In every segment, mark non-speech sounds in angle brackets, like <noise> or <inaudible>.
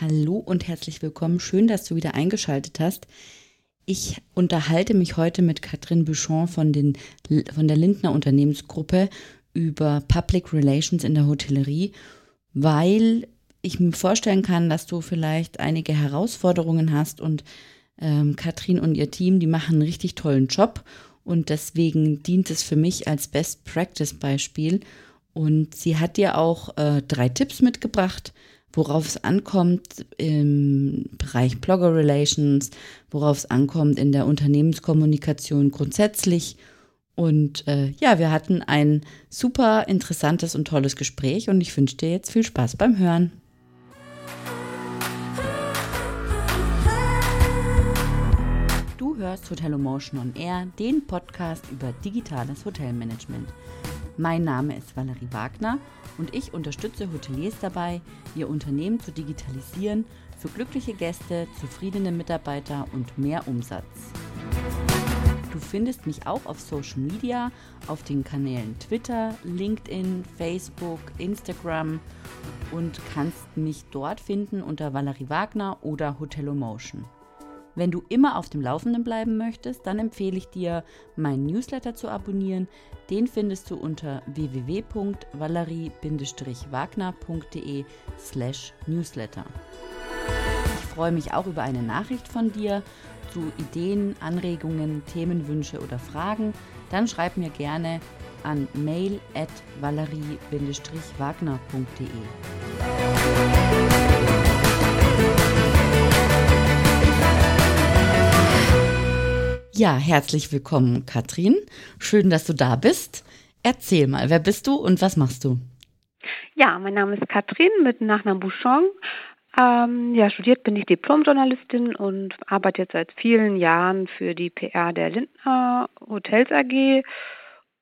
Hallo und herzlich willkommen. Schön, dass du wieder eingeschaltet hast. Ich unterhalte mich heute mit Katrin Bouchon von, den, von der Lindner Unternehmensgruppe über Public Relations in der Hotellerie, weil ich mir vorstellen kann, dass du vielleicht einige Herausforderungen hast und ähm, Katrin und ihr Team, die machen einen richtig tollen Job und deswegen dient es für mich als Best Practice Beispiel. Und sie hat dir auch äh, drei Tipps mitgebracht, worauf es ankommt im Bereich Blogger Relations, worauf es ankommt in der Unternehmenskommunikation grundsätzlich. Und äh, ja, wir hatten ein super interessantes und tolles Gespräch und ich wünsche dir jetzt viel Spaß beim Hören. Du hörst Hotelomotion on Air, den Podcast über digitales Hotelmanagement. Mein Name ist Valerie Wagner und ich unterstütze Hoteliers dabei, ihr Unternehmen zu digitalisieren für glückliche Gäste, zufriedene Mitarbeiter und mehr Umsatz. Du findest mich auch auf Social Media, auf den Kanälen Twitter, LinkedIn, Facebook, Instagram und kannst mich dort finden unter Valerie Wagner oder Hotelomotion. Wenn du immer auf dem Laufenden bleiben möchtest, dann empfehle ich dir, meinen Newsletter zu abonnieren. Den findest du unter www.valerie-wagner.de slash newsletter. Ich freue mich auch über eine Nachricht von dir zu Ideen, Anregungen, Themenwünsche oder Fragen. Dann schreib mir gerne an mail at valerie-wagner.de. Ja, herzlich willkommen, Katrin. Schön, dass du da bist. Erzähl mal, wer bist du und was machst du? Ja, mein Name ist Katrin mit Nachnamen Bouchon. Ähm, ja, studiert bin ich Diplomjournalistin und arbeite jetzt seit vielen Jahren für die PR der Lindner Hotels AG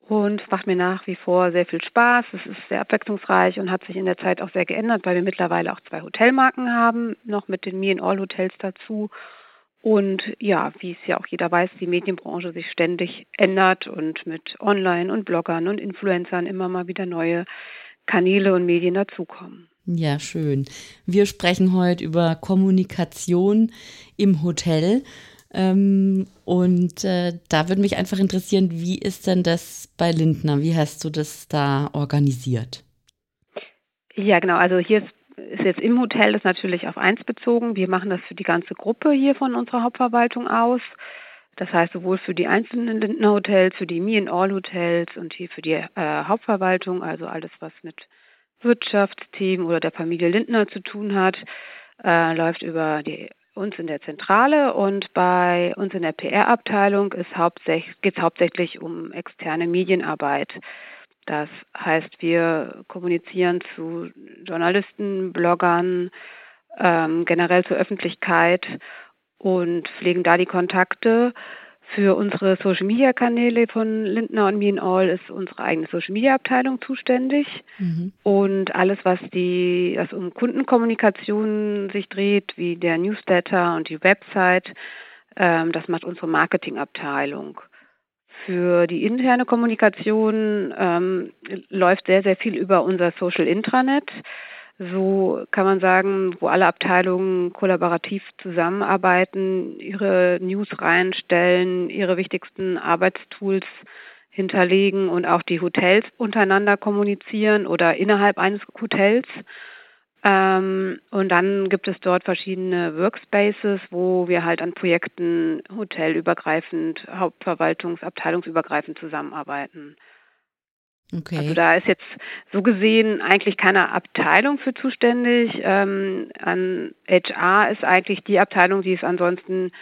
und macht mir nach wie vor sehr viel Spaß. Es ist sehr abwechslungsreich und hat sich in der Zeit auch sehr geändert, weil wir mittlerweile auch zwei Hotelmarken haben, noch mit den Me All Hotels dazu und ja, wie es ja auch jeder weiß, die Medienbranche sich ständig ändert und mit Online und Bloggern und Influencern immer mal wieder neue Kanäle und Medien dazukommen. Ja, schön. Wir sprechen heute über Kommunikation im Hotel. Ähm, und äh, da würde mich einfach interessieren, wie ist denn das bei Lindner? Wie hast du das da organisiert? Ja, genau. Also hier ist ist jetzt im Hotel ist natürlich auf eins bezogen. Wir machen das für die ganze Gruppe hier von unserer Hauptverwaltung aus. Das heißt sowohl für die einzelnen Lindner Hotels, für die Me in All Hotels und hier für die äh, Hauptverwaltung, also alles, was mit Wirtschaftsteam oder der Familie Lindner zu tun hat, äh, läuft über die, uns in der Zentrale und bei uns in der PR-Abteilung geht es hauptsächlich um externe Medienarbeit. Das heißt, wir kommunizieren zu Journalisten, Bloggern, ähm, generell zur Öffentlichkeit und pflegen da die Kontakte. Für unsere Social Media Kanäle von Lindner und Me in All ist unsere eigene Social Media Abteilung zuständig. Mhm. Und alles, was die, was um Kundenkommunikation sich dreht, wie der Newsletter und die Website, ähm, das macht unsere Marketingabteilung. Für die interne Kommunikation ähm, läuft sehr, sehr viel über unser Social Intranet. So kann man sagen, wo alle Abteilungen kollaborativ zusammenarbeiten, ihre News reinstellen, ihre wichtigsten Arbeitstools hinterlegen und auch die Hotels untereinander kommunizieren oder innerhalb eines Hotels. Ähm, und dann gibt es dort verschiedene Workspaces, wo wir halt an Projekten hotelübergreifend, Hauptverwaltungsabteilungsübergreifend zusammenarbeiten. Okay. Also da ist jetzt so gesehen eigentlich keine Abteilung für zuständig. Ähm, an HR ist eigentlich die Abteilung, die es ansonsten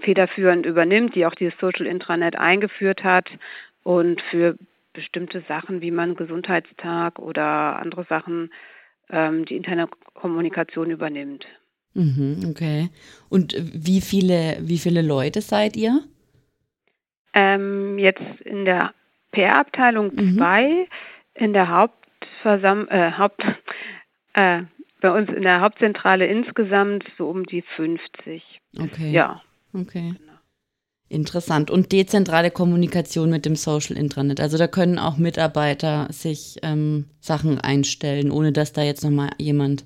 federführend übernimmt, die auch dieses Social Intranet eingeführt hat und für bestimmte Sachen wie man Gesundheitstag oder andere Sachen ähm, die interne Kommunikation übernimmt. Mhm, okay. Und wie viele, wie viele Leute seid ihr? Ähm, jetzt in der PR-Abteilung mhm. zwei, in der Hauptversam äh, Haupt, <laughs> äh, bei uns in der Hauptzentrale insgesamt so um die 50. Okay. Ja. Okay. Genau. Interessant. Und dezentrale Kommunikation mit dem Social Intranet. Also da können auch Mitarbeiter sich ähm, Sachen einstellen, ohne dass da jetzt nochmal jemand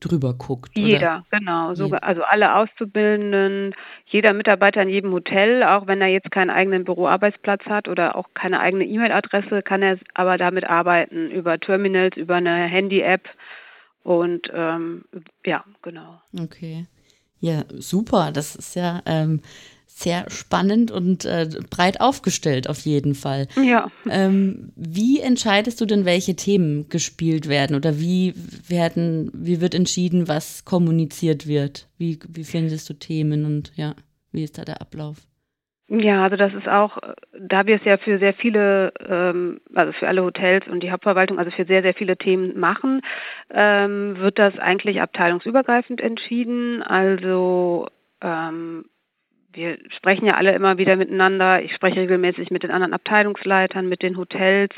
drüber guckt. Jeder, oder? genau. Sogar, also alle Auszubildenden, jeder Mitarbeiter in jedem Hotel, auch wenn er jetzt keinen eigenen Büroarbeitsplatz hat oder auch keine eigene E-Mail-Adresse, kann er aber damit arbeiten, über Terminals, über eine Handy-App und ähm, ja, genau. Okay. Ja, super. Das ist ja ähm, sehr spannend und äh, breit aufgestellt auf jeden Fall. Ja. Ähm, wie entscheidest du denn, welche Themen gespielt werden oder wie werden, wie wird entschieden, was kommuniziert wird? Wie, wie findest du Themen und ja, wie ist da der Ablauf? Ja, also das ist auch, da wir es ja für sehr viele, ähm, also für alle Hotels und die Hauptverwaltung, also für sehr, sehr viele Themen machen, ähm, wird das eigentlich abteilungsübergreifend entschieden. Also ähm, wir sprechen ja alle immer wieder miteinander. Ich spreche regelmäßig mit den anderen Abteilungsleitern, mit den Hotels.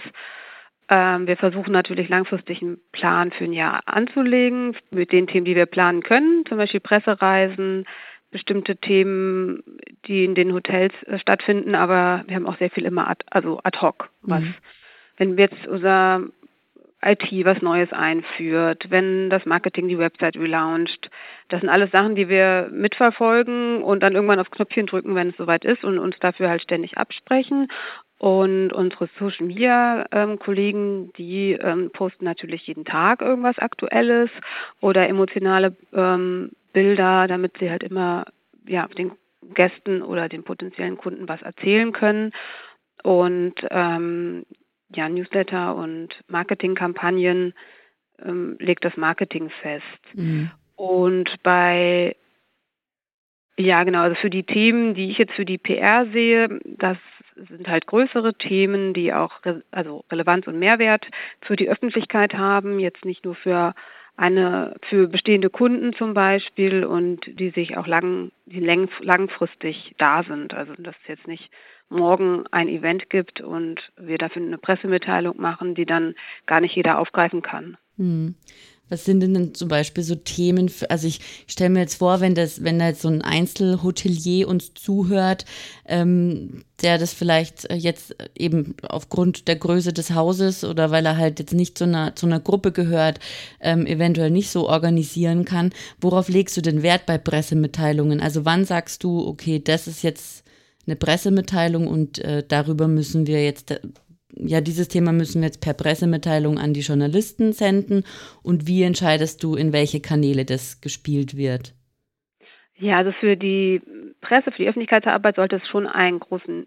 Ähm, wir versuchen natürlich langfristig einen Plan für ein Jahr anzulegen mit den Themen, die wir planen können, zum Beispiel Pressereisen, bestimmte Themen, die in den Hotels äh, stattfinden, aber wir haben auch sehr viel immer ad, also ad hoc. Was, mhm. wenn wir jetzt unser IT was Neues einführt, wenn das Marketing die Website relauncht. Das sind alles Sachen, die wir mitverfolgen und dann irgendwann aufs Knöpfchen drücken, wenn es soweit ist und uns dafür halt ständig absprechen. Und unsere Social Media ähm, Kollegen, die ähm, posten natürlich jeden Tag irgendwas Aktuelles oder emotionale ähm, Bilder, damit sie halt immer ja, den Gästen oder den potenziellen Kunden was erzählen können. Und ähm, ja, Newsletter und Marketingkampagnen ähm, legt das Marketing fest. Mhm. Und bei, ja genau, also für die Themen, die ich jetzt für die PR sehe, das sind halt größere Themen, die auch also Relevanz und Mehrwert für die Öffentlichkeit haben, jetzt nicht nur für eine für bestehende Kunden zum Beispiel und die sich auch lang, die langfristig da sind. Also das ist jetzt nicht morgen ein Event gibt und wir dafür eine Pressemitteilung machen, die dann gar nicht jeder aufgreifen kann. Hm. Was sind denn zum Beispiel so Themen? Für, also ich stelle mir jetzt vor, wenn das, wenn da jetzt so ein Einzelhotelier uns zuhört, ähm, der das vielleicht jetzt eben aufgrund der Größe des Hauses oder weil er halt jetzt nicht zu einer, zu einer Gruppe gehört, ähm, eventuell nicht so organisieren kann. Worauf legst du denn Wert bei Pressemitteilungen? Also wann sagst du, okay, das ist jetzt eine Pressemitteilung und äh, darüber müssen wir jetzt, äh, ja, dieses Thema müssen wir jetzt per Pressemitteilung an die Journalisten senden und wie entscheidest du, in welche Kanäle das gespielt wird? Ja, also für die Presse, für die Öffentlichkeitsarbeit sollte es schon einen großen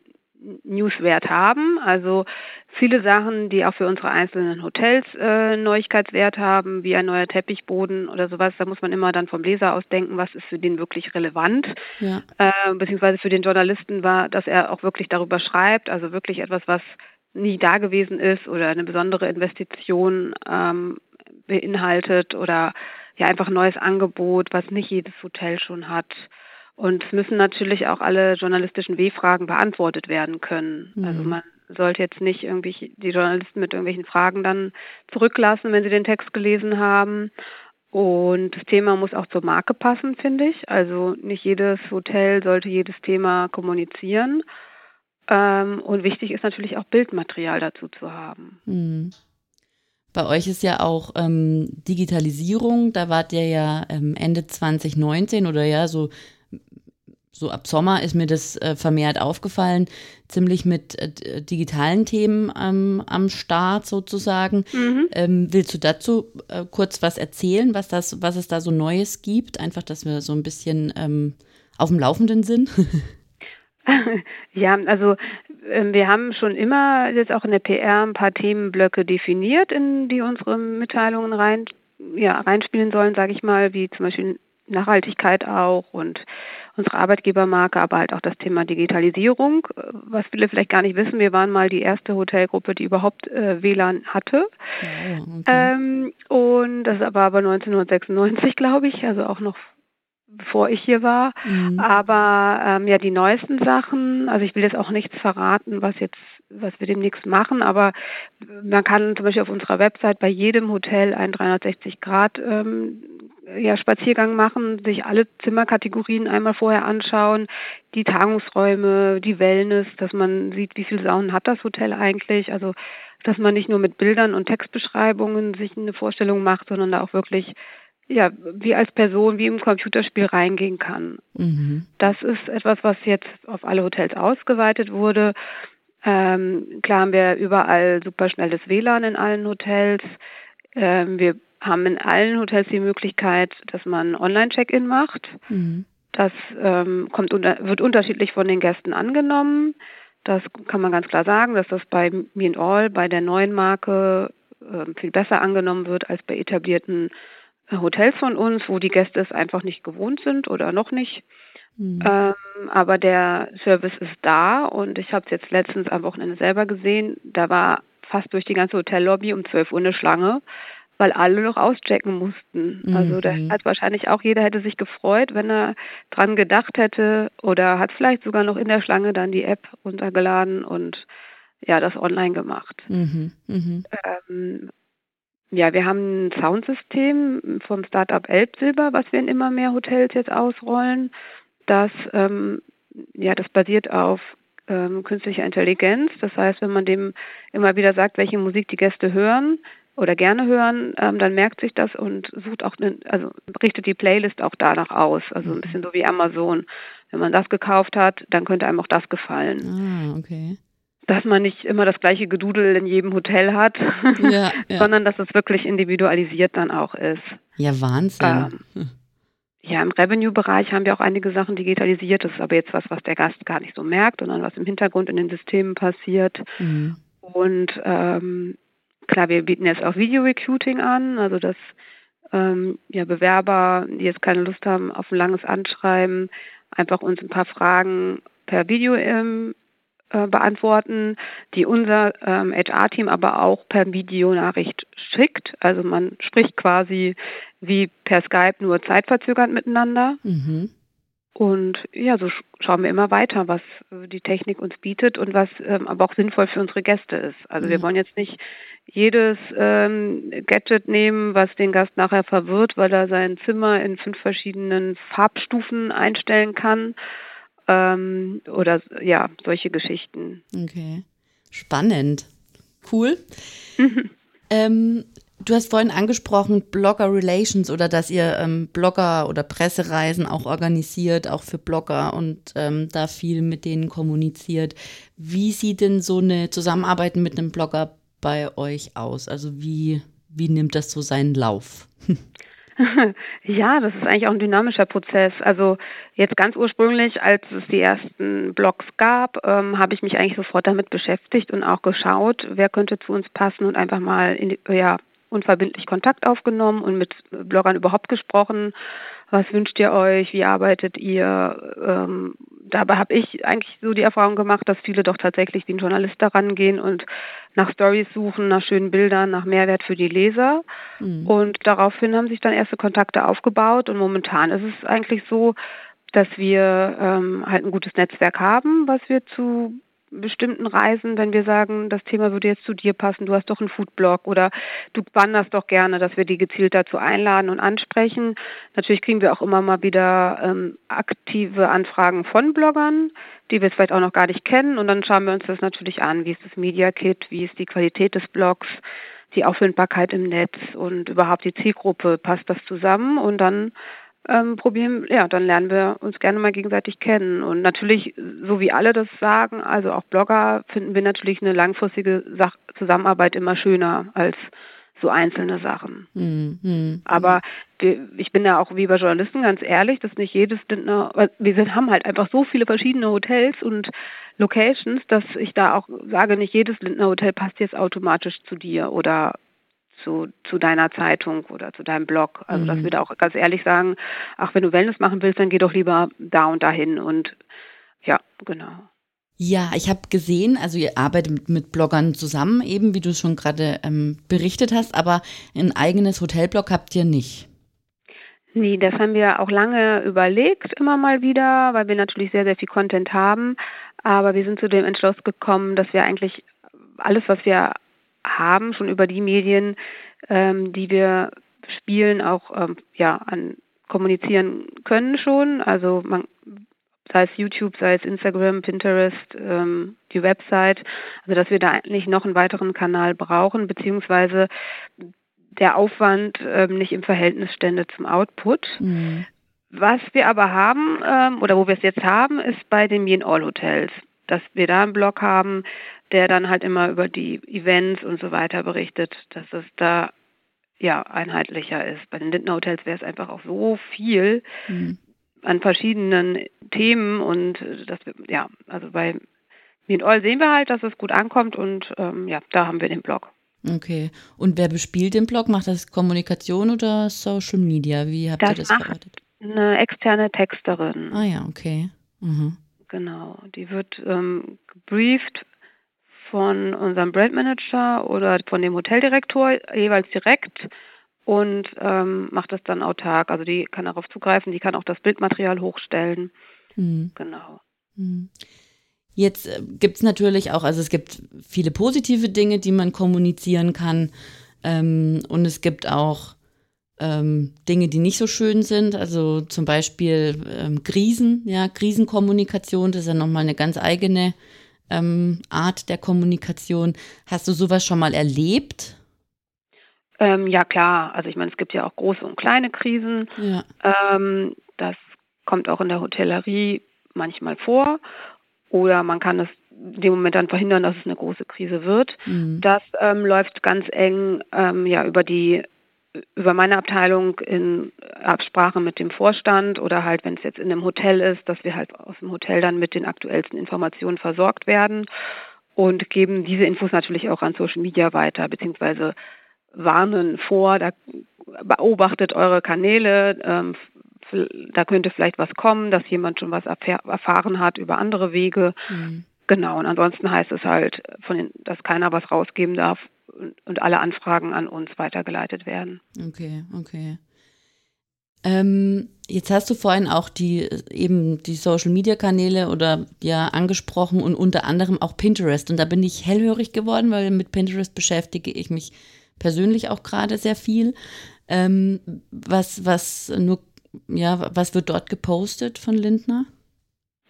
Newswert haben. Also viele Sachen, die auch für unsere einzelnen Hotels äh, Neuigkeitswert haben, wie ein neuer Teppichboden oder sowas, da muss man immer dann vom Leser aus denken, was ist für den wirklich relevant. Ja. Äh, beziehungsweise für den Journalisten war, dass er auch wirklich darüber schreibt, also wirklich etwas, was nie da gewesen ist oder eine besondere Investition ähm, beinhaltet oder ja einfach ein neues Angebot, was nicht jedes Hotel schon hat. Und es müssen natürlich auch alle journalistischen W-Fragen beantwortet werden können. Mhm. Also man sollte jetzt nicht irgendwie die Journalisten mit irgendwelchen Fragen dann zurücklassen, wenn sie den Text gelesen haben. Und das Thema muss auch zur Marke passen, finde ich. Also nicht jedes Hotel sollte jedes Thema kommunizieren. Ähm, und wichtig ist natürlich auch Bildmaterial dazu zu haben. Mhm. Bei euch ist ja auch ähm, Digitalisierung, da wart ihr ja ähm, Ende 2019 oder ja so so ab Sommer ist mir das äh, vermehrt aufgefallen, ziemlich mit äh, digitalen Themen ähm, am Start sozusagen. Mhm. Ähm, willst du dazu äh, kurz was erzählen, was, das, was es da so Neues gibt? Einfach, dass wir so ein bisschen ähm, auf dem Laufenden sind. <laughs> ja, also ähm, wir haben schon immer jetzt auch in der PR ein paar Themenblöcke definiert, in die unsere Mitteilungen rein, ja, reinspielen sollen, sage ich mal, wie zum Beispiel Nachhaltigkeit auch und unsere Arbeitgebermarke, aber halt auch das Thema Digitalisierung, was viele vielleicht gar nicht wissen. Wir waren mal die erste Hotelgruppe, die überhaupt äh, WLAN hatte. Ja, okay. ähm, und das war aber 1996, glaube ich, also auch noch bevor ich hier war. Mhm. Aber ähm, ja, die neuesten Sachen, also ich will jetzt auch nichts verraten, was jetzt, was wir demnächst machen, aber man kann zum Beispiel auf unserer Website bei jedem Hotel einen 360 Grad ähm, ja, Spaziergang machen, sich alle Zimmerkategorien einmal vorher anschauen, die Tagungsräume, die Wellness, dass man sieht, wie viele Saunen hat das Hotel eigentlich. Also dass man nicht nur mit Bildern und Textbeschreibungen sich eine Vorstellung macht, sondern da auch wirklich ja, wie als Person, wie im Computerspiel reingehen kann. Mhm. Das ist etwas, was jetzt auf alle Hotels ausgeweitet wurde. Ähm, klar haben wir überall superschnelles WLAN in allen Hotels. Ähm, wir haben in allen Hotels die Möglichkeit, dass man Online-Check-In macht. Mhm. Das ähm, kommt unter, wird unterschiedlich von den Gästen angenommen. Das kann man ganz klar sagen, dass das bei Me and All, bei der neuen Marke, äh, viel besser angenommen wird als bei etablierten äh, Hotels von uns, wo die Gäste es einfach nicht gewohnt sind oder noch nicht. Mhm. Ähm, aber der Service ist da und ich habe es jetzt letztens am Wochenende selber gesehen. Da war fast durch die ganze Hotellobby um 12 Uhr eine Schlange, weil alle noch auschecken mussten. Mhm. Also da mhm. hat wahrscheinlich auch jeder hätte sich gefreut, wenn er dran gedacht hätte oder hat vielleicht sogar noch in der Schlange dann die App runtergeladen und ja, das online gemacht. Mhm. Mhm. Ähm, ja, wir haben ein Soundsystem vom Startup Elbsilber, was wir in immer mehr Hotels jetzt ausrollen. Das, ähm, ja, das basiert auf ähm, künstlicher Intelligenz. Das heißt, wenn man dem immer wieder sagt, welche Musik die Gäste hören oder gerne hören, ähm, dann merkt sich das und sucht auch, ne, also richtet die Playlist auch danach aus. Also ein bisschen so wie Amazon. Wenn man das gekauft hat, dann könnte einem auch das gefallen. Ah, okay dass man nicht immer das gleiche Gedudel in jedem Hotel hat, ja, <laughs> ja. sondern dass es wirklich individualisiert dann auch ist. Ja, Wahnsinn. Ähm, <laughs> ja, im Revenue-Bereich haben wir auch einige Sachen digitalisiert. Das ist aber jetzt was, was der Gast gar nicht so merkt, sondern was im Hintergrund in den Systemen passiert. Mhm. Und ähm, klar, wir bieten jetzt auch Video-Recruiting an, also dass ähm, ja, Bewerber, die jetzt keine Lust haben auf ein langes Anschreiben, einfach uns ein paar Fragen per Video ähm, äh, beantworten, die unser ähm, HR-Team aber auch per Videonachricht schickt. Also man spricht quasi wie per Skype nur zeitverzögert miteinander. Mhm. Und ja, so schauen wir immer weiter, was die Technik uns bietet und was ähm, aber auch sinnvoll für unsere Gäste ist. Also mhm. wir wollen jetzt nicht jedes ähm, Gadget nehmen, was den Gast nachher verwirrt, weil er sein Zimmer in fünf verschiedenen Farbstufen einstellen kann, ähm, oder ja, solche Geschichten. Okay. Spannend. Cool. <laughs> ähm, du hast vorhin angesprochen, Blogger Relations oder dass ihr ähm, Blogger oder Pressereisen auch organisiert, auch für Blogger und ähm, da viel mit denen kommuniziert. Wie sieht denn so eine Zusammenarbeit mit einem Blogger bei euch aus? Also wie, wie nimmt das so seinen Lauf? <laughs> <laughs> ja, das ist eigentlich auch ein dynamischer Prozess. Also jetzt ganz ursprünglich, als es die ersten Blogs gab, ähm, habe ich mich eigentlich sofort damit beschäftigt und auch geschaut, wer könnte zu uns passen und einfach mal in, ja, unverbindlich Kontakt aufgenommen und mit Bloggern überhaupt gesprochen. Was wünscht ihr euch? Wie arbeitet ihr? Ähm, dabei habe ich eigentlich so die Erfahrung gemacht, dass viele doch tatsächlich wie ein Journalist daran gehen und nach Stories suchen, nach schönen Bildern, nach Mehrwert für die Leser. Mhm. Und daraufhin haben sich dann erste Kontakte aufgebaut und momentan ist es eigentlich so, dass wir ähm, halt ein gutes Netzwerk haben, was wir zu bestimmten Reisen, wenn wir sagen, das Thema würde jetzt zu dir passen, du hast doch einen Foodblog oder du wanderst doch gerne, dass wir die gezielt dazu einladen und ansprechen. Natürlich kriegen wir auch immer mal wieder ähm, aktive Anfragen von Bloggern, die wir vielleicht auch noch gar nicht kennen und dann schauen wir uns das natürlich an. Wie ist das Media Kit? Wie ist die Qualität des Blogs? Die Auffindbarkeit im Netz und überhaupt die Zielgruppe, passt das zusammen? Und dann ähm, probieren, ja, dann lernen wir uns gerne mal gegenseitig kennen. Und natürlich, so wie alle das sagen, also auch Blogger, finden wir natürlich eine langfristige Sach Zusammenarbeit immer schöner als so einzelne Sachen. Mhm. Aber wir, ich bin ja auch wie bei Journalisten ganz ehrlich, dass nicht jedes Lindner, wir sind, haben halt einfach so viele verschiedene Hotels und Locations, dass ich da auch sage, nicht jedes Lindner Hotel passt jetzt automatisch zu dir oder zu, zu deiner Zeitung oder zu deinem Blog. Also mhm. dass wir da auch ganz ehrlich sagen, ach, wenn du Wellness machen willst, dann geh doch lieber da und dahin und ja, genau. Ja, ich habe gesehen, also ihr arbeitet mit, mit, Bloggern zusammen, eben wie du es schon gerade ähm, berichtet hast, aber ein eigenes Hotelblog habt ihr nicht. Nee, das haben wir auch lange überlegt, immer mal wieder, weil wir natürlich sehr, sehr viel Content haben. Aber wir sind zu dem Entschluss gekommen, dass wir eigentlich alles, was wir haben, schon über die Medien, ähm, die wir spielen, auch ähm, ja, an kommunizieren können schon. Also man, sei es YouTube, sei es Instagram, Pinterest, ähm, die Website, also dass wir da eigentlich noch einen weiteren Kanal brauchen, beziehungsweise der Aufwand ähm, nicht im Verhältnis stände zum Output. Mhm. Was wir aber haben, ähm, oder wo wir es jetzt haben, ist bei den Mean All Hotels, dass wir da einen Blog haben, der dann halt immer über die Events und so weiter berichtet, dass es da ja einheitlicher ist. Bei den Lindner Hotels wäre es einfach auch so viel mhm. an verschiedenen Themen und äh, das ja, also bei Mean All sehen wir halt, dass es gut ankommt und ähm, ja, da haben wir den Blog. Okay. Und wer bespielt den Blog? Macht das Kommunikation oder Social Media? Wie habt das ihr das verarbeitet? Eine externe Texterin. Ah ja, okay. Mhm. Genau. Die wird ähm, gebrieft von unserem Brandmanager oder von dem Hoteldirektor jeweils direkt und ähm, macht das dann autark. Also die kann darauf zugreifen, die kann auch das Bildmaterial hochstellen. Mhm. Genau. Mhm. Jetzt äh, gibt es natürlich auch, also es gibt viele positive Dinge, die man kommunizieren kann. Ähm, und es gibt auch ähm, Dinge, die nicht so schön sind. Also zum Beispiel ähm, Krisen, ja, Krisenkommunikation, das ist ja nochmal eine ganz eigene ähm, Art der Kommunikation. Hast du sowas schon mal erlebt? Ähm, ja, klar. Also ich meine, es gibt ja auch große und kleine Krisen. Ja. Ähm, das kommt auch in der Hotellerie manchmal vor oder man kann es in dem Moment dann verhindern, dass es eine große Krise wird. Mhm. Das ähm, läuft ganz eng ähm, ja über die über meine Abteilung in Absprache mit dem Vorstand oder halt, wenn es jetzt in einem Hotel ist, dass wir halt aus dem Hotel dann mit den aktuellsten Informationen versorgt werden und geben diese Infos natürlich auch an Social Media weiter, beziehungsweise warnen vor, da beobachtet eure Kanäle, ähm, da könnte vielleicht was kommen, dass jemand schon was erfahren hat über andere Wege. Mhm. Genau, und ansonsten heißt es halt, den, dass keiner was rausgeben darf und alle Anfragen an uns weitergeleitet werden. Okay, okay. Ähm, jetzt hast du vorhin auch die eben die Social Media Kanäle oder ja angesprochen und unter anderem auch Pinterest. Und da bin ich hellhörig geworden, weil mit Pinterest beschäftige ich mich persönlich auch gerade sehr viel. Ähm, was, was nur ja, was wird dort gepostet von Lindner?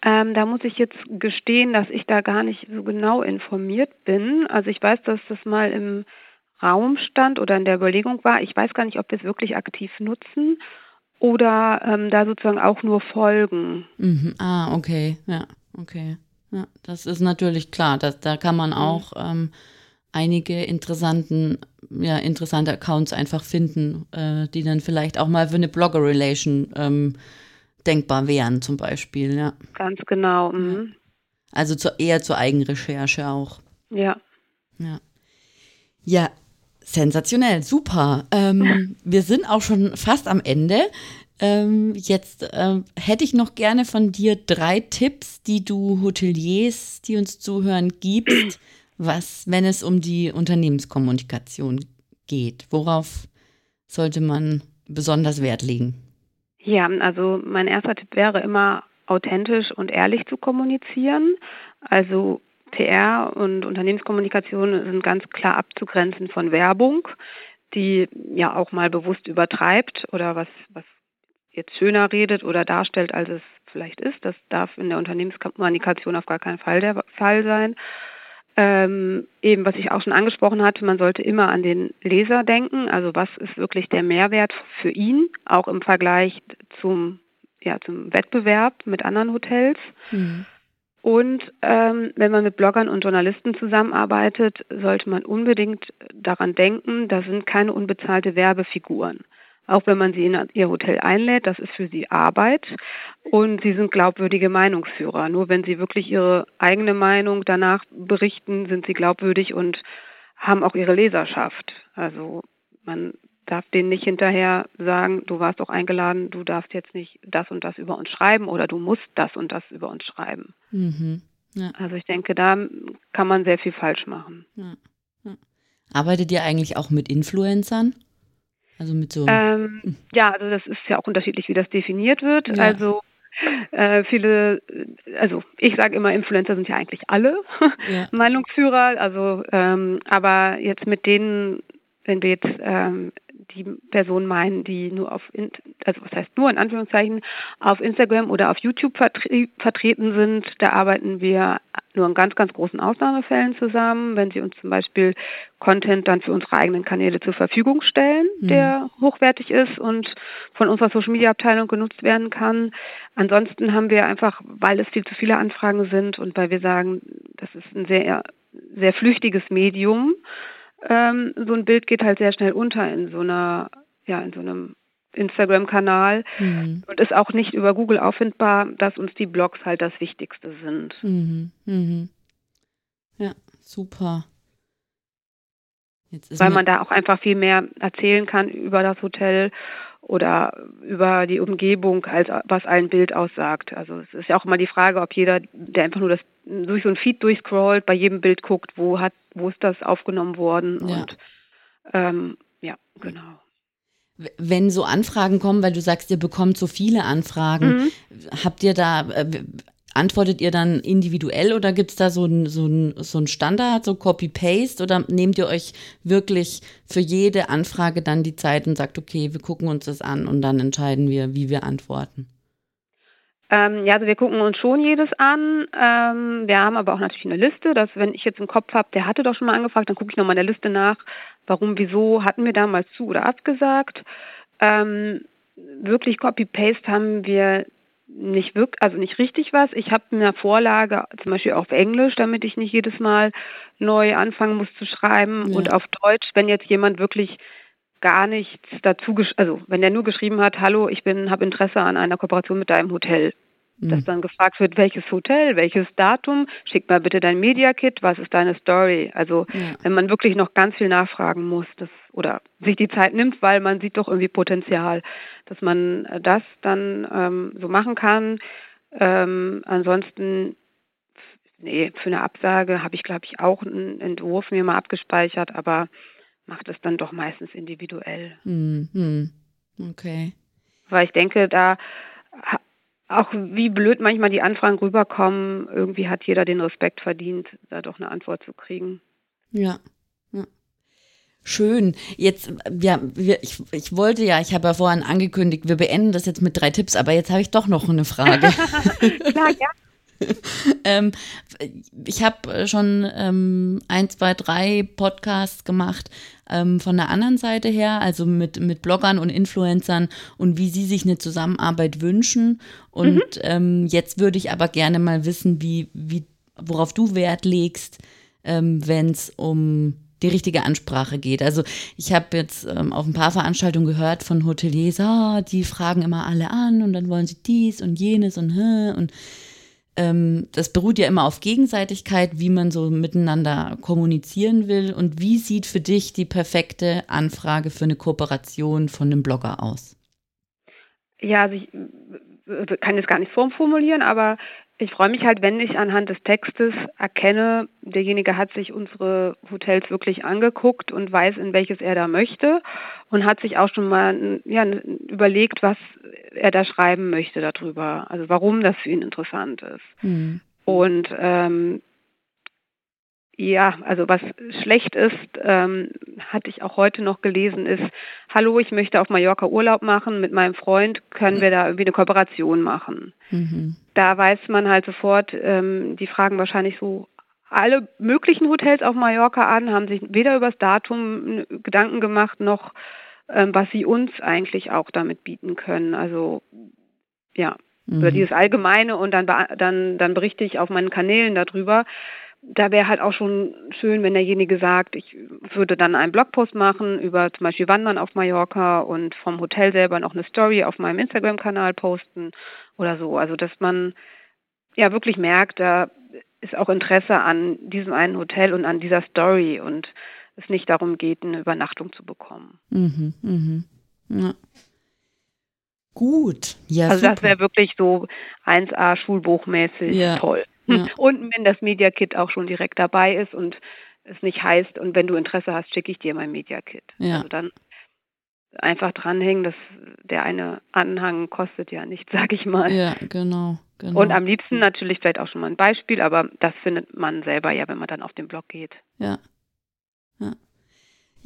Ähm, da muss ich jetzt gestehen, dass ich da gar nicht so genau informiert bin. Also ich weiß, dass das mal im Raum stand oder in der Überlegung war. Ich weiß gar nicht, ob wir es wirklich aktiv nutzen oder ähm, da sozusagen auch nur folgen. Mhm. Ah, okay, ja, okay. Ja, das ist natürlich klar. dass, da kann man mhm. auch ähm, einige interessanten, ja, interessante Accounts einfach finden, äh, die dann vielleicht auch mal für eine Blogger-Relation ähm, denkbar wären, zum Beispiel, ja. Ganz genau. Mhm. Also zu, eher zur Eigenrecherche auch. Ja. Ja. Ja, sensationell, super. Ähm, <laughs> wir sind auch schon fast am Ende. Ähm, jetzt ähm, hätte ich noch gerne von dir drei Tipps, die du Hoteliers, die uns zuhören, gibst, <clears throat> was, wenn es um die Unternehmenskommunikation geht? Worauf sollte man besonders Wert legen? Ja, also mein erster Tipp wäre immer, authentisch und ehrlich zu kommunizieren. Also PR und Unternehmenskommunikation sind ganz klar abzugrenzen von Werbung, die ja auch mal bewusst übertreibt oder was, was jetzt schöner redet oder darstellt, als es vielleicht ist. Das darf in der Unternehmenskommunikation auf gar keinen Fall der Fall sein. Ähm, eben, was ich auch schon angesprochen hatte, man sollte immer an den Leser denken. Also was ist wirklich der Mehrwert für ihn, auch im Vergleich zum, ja, zum Wettbewerb mit anderen Hotels. Mhm. Und ähm, wenn man mit Bloggern und Journalisten zusammenarbeitet, sollte man unbedingt daran denken, da sind keine unbezahlte Werbefiguren auch wenn man sie in ihr Hotel einlädt. Das ist für sie Arbeit und sie sind glaubwürdige Meinungsführer. Nur wenn sie wirklich ihre eigene Meinung danach berichten, sind sie glaubwürdig und haben auch ihre Leserschaft. Also man darf denen nicht hinterher sagen, du warst doch eingeladen, du darfst jetzt nicht das und das über uns schreiben oder du musst das und das über uns schreiben. Mhm. Ja. Also ich denke, da kann man sehr viel falsch machen. Ja. Ja. Arbeitet ihr eigentlich auch mit Influencern? Also mit so. Ähm, ja, also das ist ja auch unterschiedlich, wie das definiert wird. Ja. Also äh, viele, also ich sage immer, Influencer sind ja eigentlich alle <laughs> ja. Meinungsführer. Also, ähm, aber jetzt mit denen, wenn wir jetzt ähm, die Personen meinen, die nur auf, also was heißt nur in Anführungszeichen, auf Instagram oder auf YouTube vertre vertreten sind, da arbeiten wir nur in ganz, ganz großen Ausnahmefällen zusammen, wenn sie uns zum Beispiel Content dann für unsere eigenen Kanäle zur Verfügung stellen, mhm. der hochwertig ist und von unserer Social Media Abteilung genutzt werden kann. Ansonsten haben wir einfach, weil es viel zu viele Anfragen sind und weil wir sagen, das ist ein sehr, sehr flüchtiges Medium, ähm, so ein Bild geht halt sehr schnell unter in so einer, ja, in so einem Instagram-Kanal mhm. und ist auch nicht über Google auffindbar, dass uns die Blogs halt das Wichtigste sind. Mhm. Mhm. Ja, super. Weil man da auch einfach viel mehr erzählen kann über das Hotel oder über die Umgebung, als was ein Bild aussagt. Also es ist ja auch immer die Frage, ob jeder, der einfach nur das durch so ein Feed durchscrollt, bei jedem Bild guckt, wo hat, wo ist das aufgenommen worden ja. und ähm, ja, genau. Wenn so Anfragen kommen, weil du sagst, ihr bekommt so viele Anfragen, mhm. habt ihr da, äh, antwortet ihr dann individuell oder gibt es da so ein, so, ein, so ein Standard, so Copy-Paste oder nehmt ihr euch wirklich für jede Anfrage dann die Zeit und sagt, okay, wir gucken uns das an und dann entscheiden wir, wie wir antworten? Ähm, ja, also wir gucken uns schon jedes an. Ähm, wir haben aber auch natürlich eine Liste, dass wenn ich jetzt einen Kopf habe, der hatte doch schon mal angefragt, dann gucke ich nochmal in der Liste nach, warum, wieso, hatten wir damals zu oder abgesagt. Ähm, wirklich Copy-Paste haben wir nicht wirklich, also nicht richtig was. Ich habe eine Vorlage, zum Beispiel auf Englisch, damit ich nicht jedes Mal neu anfangen muss zu schreiben. Ja. Und auf Deutsch, wenn jetzt jemand wirklich gar nichts dazu, also wenn der nur geschrieben hat, hallo, ich bin, habe Interesse an einer Kooperation mit deinem Hotel, mhm. dass dann gefragt wird, welches Hotel, welches Datum, schick mal bitte dein Media-Kit, was ist deine Story? Also ja. wenn man wirklich noch ganz viel nachfragen muss, das oder sich die Zeit nimmt, weil man sieht doch irgendwie Potenzial, dass man das dann ähm, so machen kann. Ähm, ansonsten, nee, für eine Absage habe ich, glaube ich, auch einen Entwurf mir mal abgespeichert, aber macht es dann doch meistens individuell. Mhm. Okay. Weil ich denke, da auch wie blöd manchmal die Anfragen rüberkommen, irgendwie hat jeder den Respekt verdient, da doch eine Antwort zu kriegen. Ja. ja. Schön. Jetzt, ja, wir, ich, ich wollte ja, ich habe ja vorhin angekündigt, wir beenden das jetzt mit drei Tipps, aber jetzt habe ich doch noch eine Frage. <laughs> Klar, ja. <laughs> ähm, ich habe schon ähm, ein, zwei, drei Podcasts gemacht ähm, von der anderen Seite her, also mit, mit Bloggern und Influencern und wie sie sich eine Zusammenarbeit wünschen. Und mhm. ähm, jetzt würde ich aber gerne mal wissen, wie, wie, worauf du Wert legst, ähm, wenn es um die richtige Ansprache geht. Also ich habe jetzt ähm, auf ein paar Veranstaltungen gehört von Hoteliers, ah, die fragen immer alle an und dann wollen sie dies und jenes und und ähm, das beruht ja immer auf Gegenseitigkeit, wie man so miteinander kommunizieren will. Und wie sieht für dich die perfekte Anfrage für eine Kooperation von einem Blogger aus? Ja, also ich äh, kann jetzt gar nicht formformulieren, aber ich freue mich halt, wenn ich anhand des Textes erkenne, derjenige hat sich unsere Hotels wirklich angeguckt und weiß, in welches er da möchte und hat sich auch schon mal ja, überlegt, was er da schreiben möchte darüber, also warum das für ihn interessant ist. Mhm. Und ähm, ja, also was schlecht ist, ähm, hatte ich auch heute noch gelesen, ist, hallo, ich möchte auf Mallorca Urlaub machen mit meinem Freund, können wir da irgendwie eine Kooperation machen? Mhm. Da weiß man halt sofort, ähm, die fragen wahrscheinlich so alle möglichen Hotels auf Mallorca an, haben sich weder über das Datum Gedanken gemacht, noch ähm, was sie uns eigentlich auch damit bieten können. Also ja, mhm. über dieses Allgemeine und dann, dann, dann berichte ich auf meinen Kanälen darüber da wäre halt auch schon schön, wenn derjenige sagt, ich würde dann einen Blogpost machen über zum Beispiel Wandern auf Mallorca und vom Hotel selber noch eine Story auf meinem Instagram-Kanal posten oder so. Also dass man ja wirklich merkt, da ist auch Interesse an diesem einen Hotel und an dieser Story und es nicht darum geht, eine Übernachtung zu bekommen. Mhm, mhm. Ja. Gut. Ja, also super. das wäre wirklich so 1A schulbuchmäßig ja. toll. Ja. <laughs> Und wenn das Media Kit auch schon direkt dabei ist und es nicht heißt, und wenn du Interesse hast, schicke ich dir mein Media Kit. Ja. Also dann einfach dranhängen, dass der eine Anhang kostet ja nichts, <laughs> sag ich mal. Ja, genau, genau. Und am liebsten natürlich vielleicht auch schon mal ein Beispiel, aber das findet man selber ja, wenn man dann auf den Blog geht. Ja. Ja.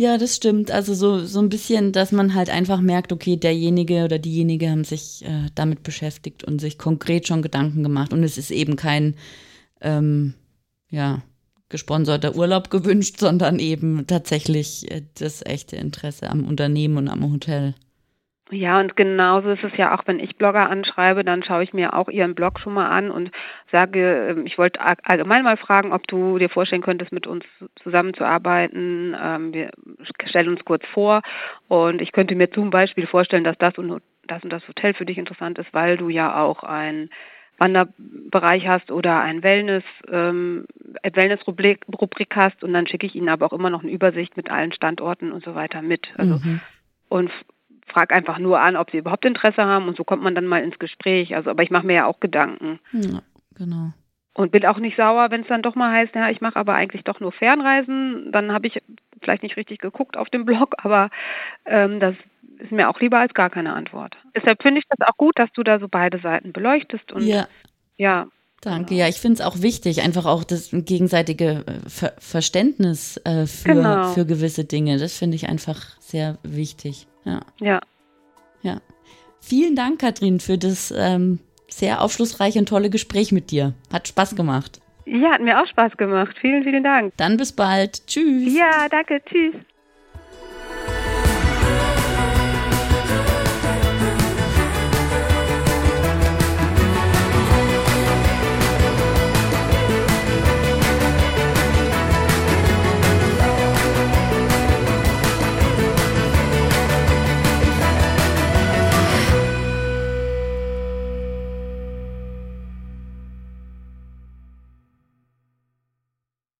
Ja, das stimmt. Also so, so ein bisschen, dass man halt einfach merkt, okay, derjenige oder diejenige haben sich äh, damit beschäftigt und sich konkret schon Gedanken gemacht. Und es ist eben kein, ähm, ja, gesponserter Urlaub gewünscht, sondern eben tatsächlich äh, das echte Interesse am Unternehmen und am Hotel. Ja, und genauso ist es ja auch, wenn ich Blogger anschreibe, dann schaue ich mir auch ihren Blog schon mal an und sage, ähm, ich wollte allgemein mal fragen, ob du dir vorstellen könntest, mit uns zusammenzuarbeiten. Ähm, wir stellen uns kurz vor und ich könnte mir zum Beispiel vorstellen, dass das und das und das Hotel für dich interessant ist, weil du ja auch ein Wanderbereich hast oder ein Wellness, ähm, Wellness-Rubrik hast und dann schicke ich Ihnen aber auch immer noch eine Übersicht mit allen Standorten und so weiter mit. Also mhm. und frag einfach nur an, ob sie überhaupt Interesse haben und so kommt man dann mal ins Gespräch. Also, aber ich mache mir ja auch Gedanken. Ja, genau. Und bin auch nicht sauer, wenn es dann doch mal heißt, ja, ich mache aber eigentlich doch nur Fernreisen. Dann habe ich vielleicht nicht richtig geguckt auf dem Blog, aber ähm, das ist mir auch lieber als gar keine Antwort. Deshalb finde ich das auch gut, dass du da so beide Seiten beleuchtest und ja. ja Danke. Ja, ich finde es auch wichtig, einfach auch das gegenseitige äh, Ver Verständnis äh, für, genau. für gewisse Dinge. Das finde ich einfach sehr wichtig. Ja. Ja. Ja. Vielen Dank, Katrin, für das ähm, sehr aufschlussreiche und tolle Gespräch mit dir. Hat Spaß gemacht. Ja, hat mir auch Spaß gemacht. Vielen, vielen Dank. Dann bis bald. Tschüss. Ja, danke. Tschüss.